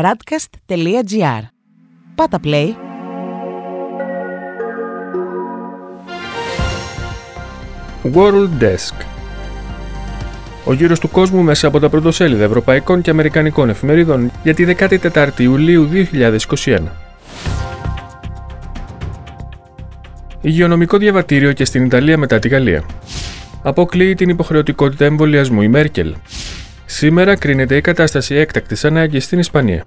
radcast.gr. Πάτα play. World Desk Ο γύρος του κόσμου μέσα από τα πρωτοσέλιδα ευρωπαϊκών και αμερικανικών εφημερίδων για τη 14η Ιουλίου 2021. Υγειονομικό διαβατήριο και στην Ιταλία μετά τη Γαλλία. Αποκλείει την υποχρεωτικότητα εμβολιασμού η Μέρκελ. Σήμερα κρίνεται η κατάσταση έκτακτης ανάγκης στην Ισπανία.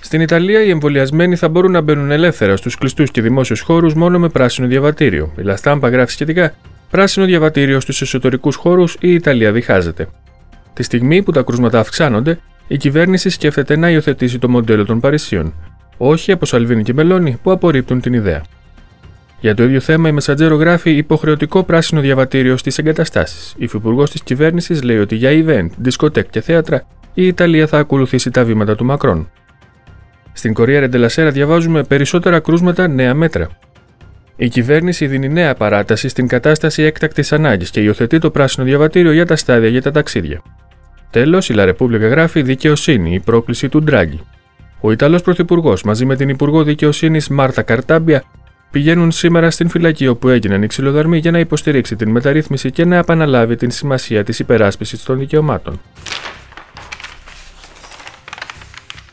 Στην Ιταλία, οι εμβολιασμένοι θα μπορούν να μπαίνουν ελεύθερα στους κλειστούς και δημόσιους χώρους μόνο με πράσινο διαβατήριο. Η Λαστάμπα γράφει σχετικά: Πράσινο διαβατήριο στους εσωτερικούς χώρους η Ιταλία διχάζεται. Τη στιγμή που τα κρούσματα αυξάνονται, η κυβέρνηση σκέφτεται να υιοθετήσει το μοντέλο των Παρισίων. Όχι από Σαλβίνη και Μελώνη που απορρίπτουν την ιδέα. Για το ίδιο θέμα, η Μεσαντζέρο γράφει υποχρεωτικό πράσινο διαβατήριο στις εγκαταστάσεις. Η υφυπουργός της κυβέρνησης λέει ότι για event, δισκοτέκ και θέατρα η Ιταλία θα ακολουθήσει τα βήματα του Μακρόν. Στην Κορία Ρεντελασέρα διαβάζουμε περισσότερα κρούσματα, νέα μέτρα. Η κυβέρνηση δίνει νέα παράταση στην κατάσταση έκτακτης ανάγκης και υιοθετεί το πράσινο διαβατήριο για τα στάδια για τα ταξίδια. Τέλος, η Λαρεπούμπλικα γράφει δικαιοσύνη, η πρόκληση του Ντράγκη. Ο Ιταλός Πρωθυπουργός μαζί με την Υπουργό Δικαιοσύνης Μάρτα Καρτάμπια πηγαίνουν σήμερα στην φυλακή όπου έγιναν οι ξυλοδαρμοί για να υποστηρίξει την μεταρρύθμιση και να επαναλάβει την σημασία της υπεράσπισης των δικαιωμάτων.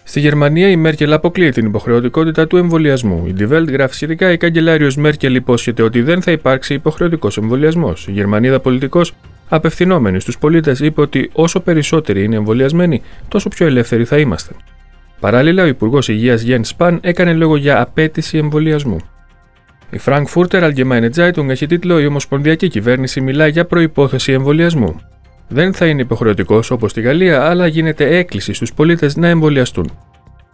Στη Γερμανία, η Μέρκελ αποκλείει την υποχρεωτικότητα του εμβολιασμού. Η Die γράφει σχετικά: Η καγκελάριος Μέρκελ υπόσχεται ότι δεν θα υπάρξει υποχρεωτικός εμβολιασμός. Η Γερμανίδα πολιτικός, απευθυνόμενη στους πολίτες, είπε ότι όσο περισσότεροι είναι εμβολιασμένοι, τόσο πιο ελεύθεροι θα είμαστε. Παράλληλα, ο Υπουργός Υγείας Γιέν Σπαν έκανε λόγο για απέτηση εμβολιασμού. Η Frankfurter Allgemeine Zeitung έχει τίτλο Η Ομοσπονδιακή Κυβέρνηση μιλά για προπόθεση εμβολιασμού. Δεν θα είναι υποχρεωτικός όπως στη Γαλλία, αλλά γίνεται έκκληση στους πολίτες να εμβολιαστούν.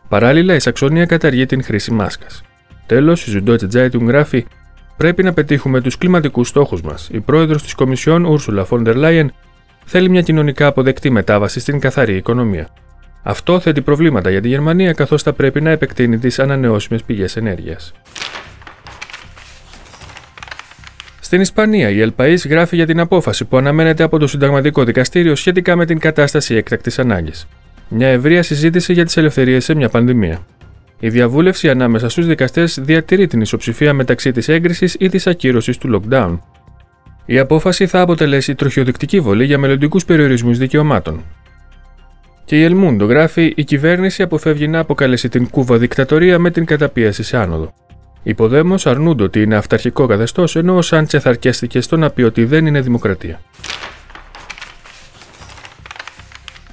Παράλληλα, η Σαξονία καταργεί την χρήση μάσκας. Τέλος, η Süddeutsche Zeitung γράφει: Πρέπει να πετύχουμε τους κλιματικούς στόχους μας. Η πρόεδρος της Κομισιόν, Ursula von der Leyen, θέλει μια κοινωνικά αποδεκτή μετάβαση στην καθαρή οικονομία. Αυτό θέτει προβλήματα για τη Γερμανία, καθώς θα πρέπει να επεκτείνει τις ανανεώσιμες πηγές ενέργειας. Στην Ισπανία, η Ελπαή γράφει για την απόφαση που αναμένεται από το Συνταγματικό Δικαστήριο σχετικά με την κατάσταση έκτακτης ανάγκης. Μια ευρεία συζήτηση για τις ελευθερίες σε μια πανδημία. Η διαβούλευση ανάμεσα στους δικαστές διατηρεί την ισοψηφία μεταξύ της έγκρισης ή της ακύρωσης του lockdown. Η απόφαση θα αποτελέσει τροχιοδεικτική βολή για μελλοντικούς περιορισμούς δικαιωμάτων. Και η Ελμούντο γράφει: Η κυβέρνηση αποφεύγει να αποκαλέσει την Κούβα δικτατορία με την καταπίεση σε άνοδο. Οι Ποδέμο αρνούνται ότι είναι αυταρχικό καθεστώς, ενώ ο Σάντσεθ αρκέστηκε στο να πει ότι δεν είναι δημοκρατία.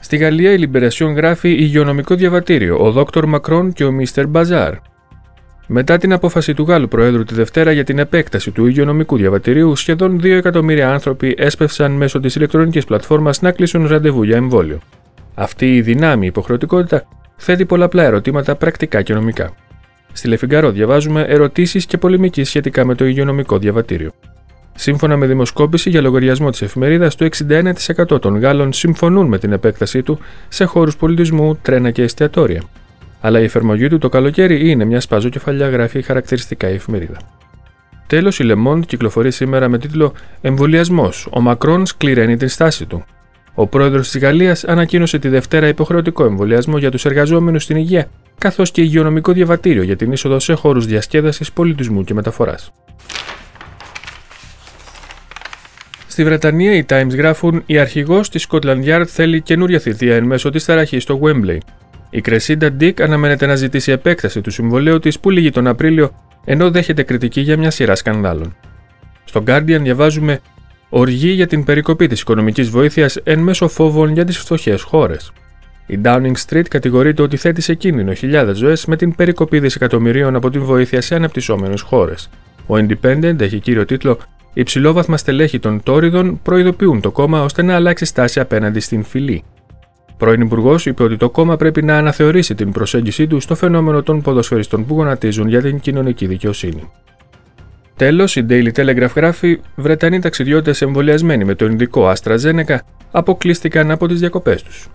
Στη Γαλλία η Λιμπερασιόν γράφει υγειονομικό διαβατήριο, ο Δόκτωρ Μακρόν και ο Μίστερ Μπαζάρ. Μετά την απόφαση του Γάλλου Προέδρου τη Δευτέρα για την επέκταση του υγειονομικού διαβατηρίου, σχεδόν 2 εκατομμύρια άνθρωποι έσπευσαν μέσω της ηλεκτρονικής πλατφόρμας να κλείσουν ραντεβού για εμβόλιο. Αυτή η δυνάμει υποχρεωτικότητα θέτει πολλαπλά ερωτήματα πρακτικά και νομικά. Στη Λεφιγκαρό διαβάζουμε ερωτήσεις και πολεμική σχετικά με το υγειονομικό διαβατήριο. Σύμφωνα με δημοσκόπηση για λογαριασμό της εφημερίδας, το 61% των Γάλλων συμφωνούν με την επέκτασή του σε χώρους πολιτισμού, τρένα και εστιατόρια. Αλλά η εφαρμογή του το καλοκαίρι είναι μια σπάζο κεφαλιά, γράφει χαρακτηριστικά η εφημερίδα. Τέλος, η Λεμόντ κυκλοφορεί σήμερα με τίτλο Εμβολιασμός. Ο Μακρόν σκληραίνει την στάση του. Ο πρόεδρος της Γαλλίας ανακοίνωσε τη Δευτέρα υποχρεωτικό εμβολιασμό για τους εργαζόμενους στην υγεία καθώς και υγειονομικό διαβατήριο για την είσοδο σε χώρους διασκέδασης, πολιτισμού και μεταφοράς. Στη Βρετανία, οι Times γράφουν: Η αρχηγός της Scotland Yard θέλει καινούρια θητεία εν μέσω της ταραχή στο Wembley. Η Κρεσίντα Dick αναμένεται να ζητήσει επέκταση του συμβολέου της που λύγει τον Απρίλιο, ενώ δέχεται κριτική για μια σειρά σκανδάλων. Στο Guardian διαβάζουμε: Οργή για την περικοπή της οικονομικής βοήθειας εν μέσω φόβων για τις φτωχές χώρες. Η Downing Street κατηγορείται ότι θέτει σε κίνδυνο χιλιάδες ζωές με την περικοπή δισεκατομμυρίων από την βοήθεια σε αναπτυσσόμενες χώρες. Ο Independent έχει κύριο τίτλο Υψηλόβαθμα στελέχη των Τόριδων προειδοποιούν το κόμμα ώστε να αλλάξει στάση απέναντι στην φυλή. Πρώην Υπουργός είπε ότι το κόμμα πρέπει να αναθεωρήσει την προσέγγιση του στο φαινόμενο των ποδοσφαιριστών που γονατίζουν για την κοινωνική δικαιοσύνη. Τέλος, η Daily Telegraph γράφει: Βρετανοί ταξιδιώτες εμβολιασμένοι με το Ινδικό AstraZeneca αποκλείστηκαν από τις διακοπές τους.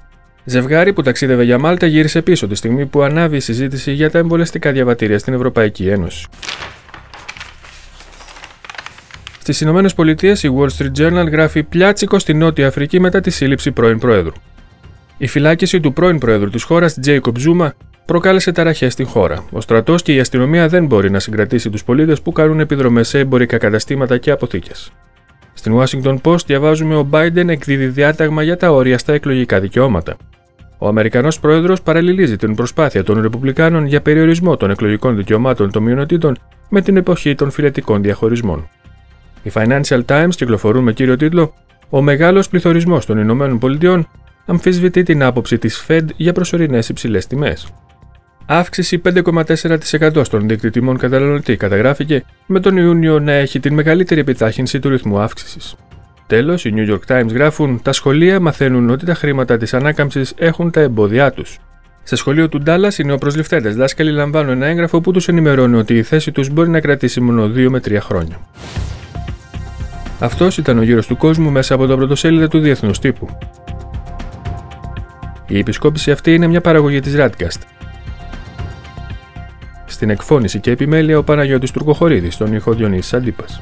Ζευγάρι που ταξίδευε για Μάλτα γύρισε πίσω τη στιγμή που ανάβει η συζήτηση για τα εμβολιαστικά διαβατήρια στην Ευρωπαϊκή Ένωση. Στις Ηνωμένες Πολιτείες, η Wall Street Journal γράφει πλιάτσικο στη Νότια Αφρική μετά τη σύλληψη πρώην Προέδρου. Η φυλάκιση του πρώην Προέδρου της χώρας, Τζέικοπ Ζούμα, προκάλεσε ταραχές στην χώρα. Ο στρατός και η αστυνομία δεν μπορεί να συγκρατήσει τους πολίτες που κάνουν επιδρομές σε εμπορικά καταστήματα και αποθήκες. Στην Washington Post διαβάζουμε ο Biden εκδίδει διάταγμα για τα όρια στα εκλογικά δικαιώματα. Ο Αμερικανός Πρόεδρος παραλληλίζει την προσπάθεια των Ρεπουμπλικάνων για περιορισμό των εκλογικών δικαιωμάτων των μειονοτήτων με την εποχή των φυλετικών διαχωρισμών. Οι Financial Times κυκλοφορούν με κύριο τίτλο Ο μεγάλος πληθωρισμός των Ηνωμένων Πολιτειών αμφισβητεί την άποψη της Fed για προσωρινές υψηλές τιμές. Αύξηση 5,4% στον δείκτη τιμών καταναλωτή καταγράφηκε, με τον Ιούνιο να έχει την μεγαλύτερη επιτάχυνση του ρυθμού αύξησης. Τέλος, οι New York Times γράφουν: Τα σχολεία μαθαίνουν ότι τα χρήματα της ανάκαμψης έχουν τα εμπόδια τους. Σε σχολείο του Ντάλλας, οι νεοπροσληφθέντε δάσκαλοι λαμβάνουν ένα έγγραφο που τους ενημερώνει ότι η θέση τους μπορεί να κρατήσει μόνο 2 με 3 χρόνια. Αυτός ήταν ο γύρος του κόσμου μέσα από το πρωτοσέλιδο του Διεθνούς Τύπου. Η επισκόπηση αυτή είναι μια παραγωγή της Radcast. Στην εκφώνηση και επιμέλεια ο Παναγιώτης Τουρκοχωρίδης, στον ήχο Διονύσης Αντίπας.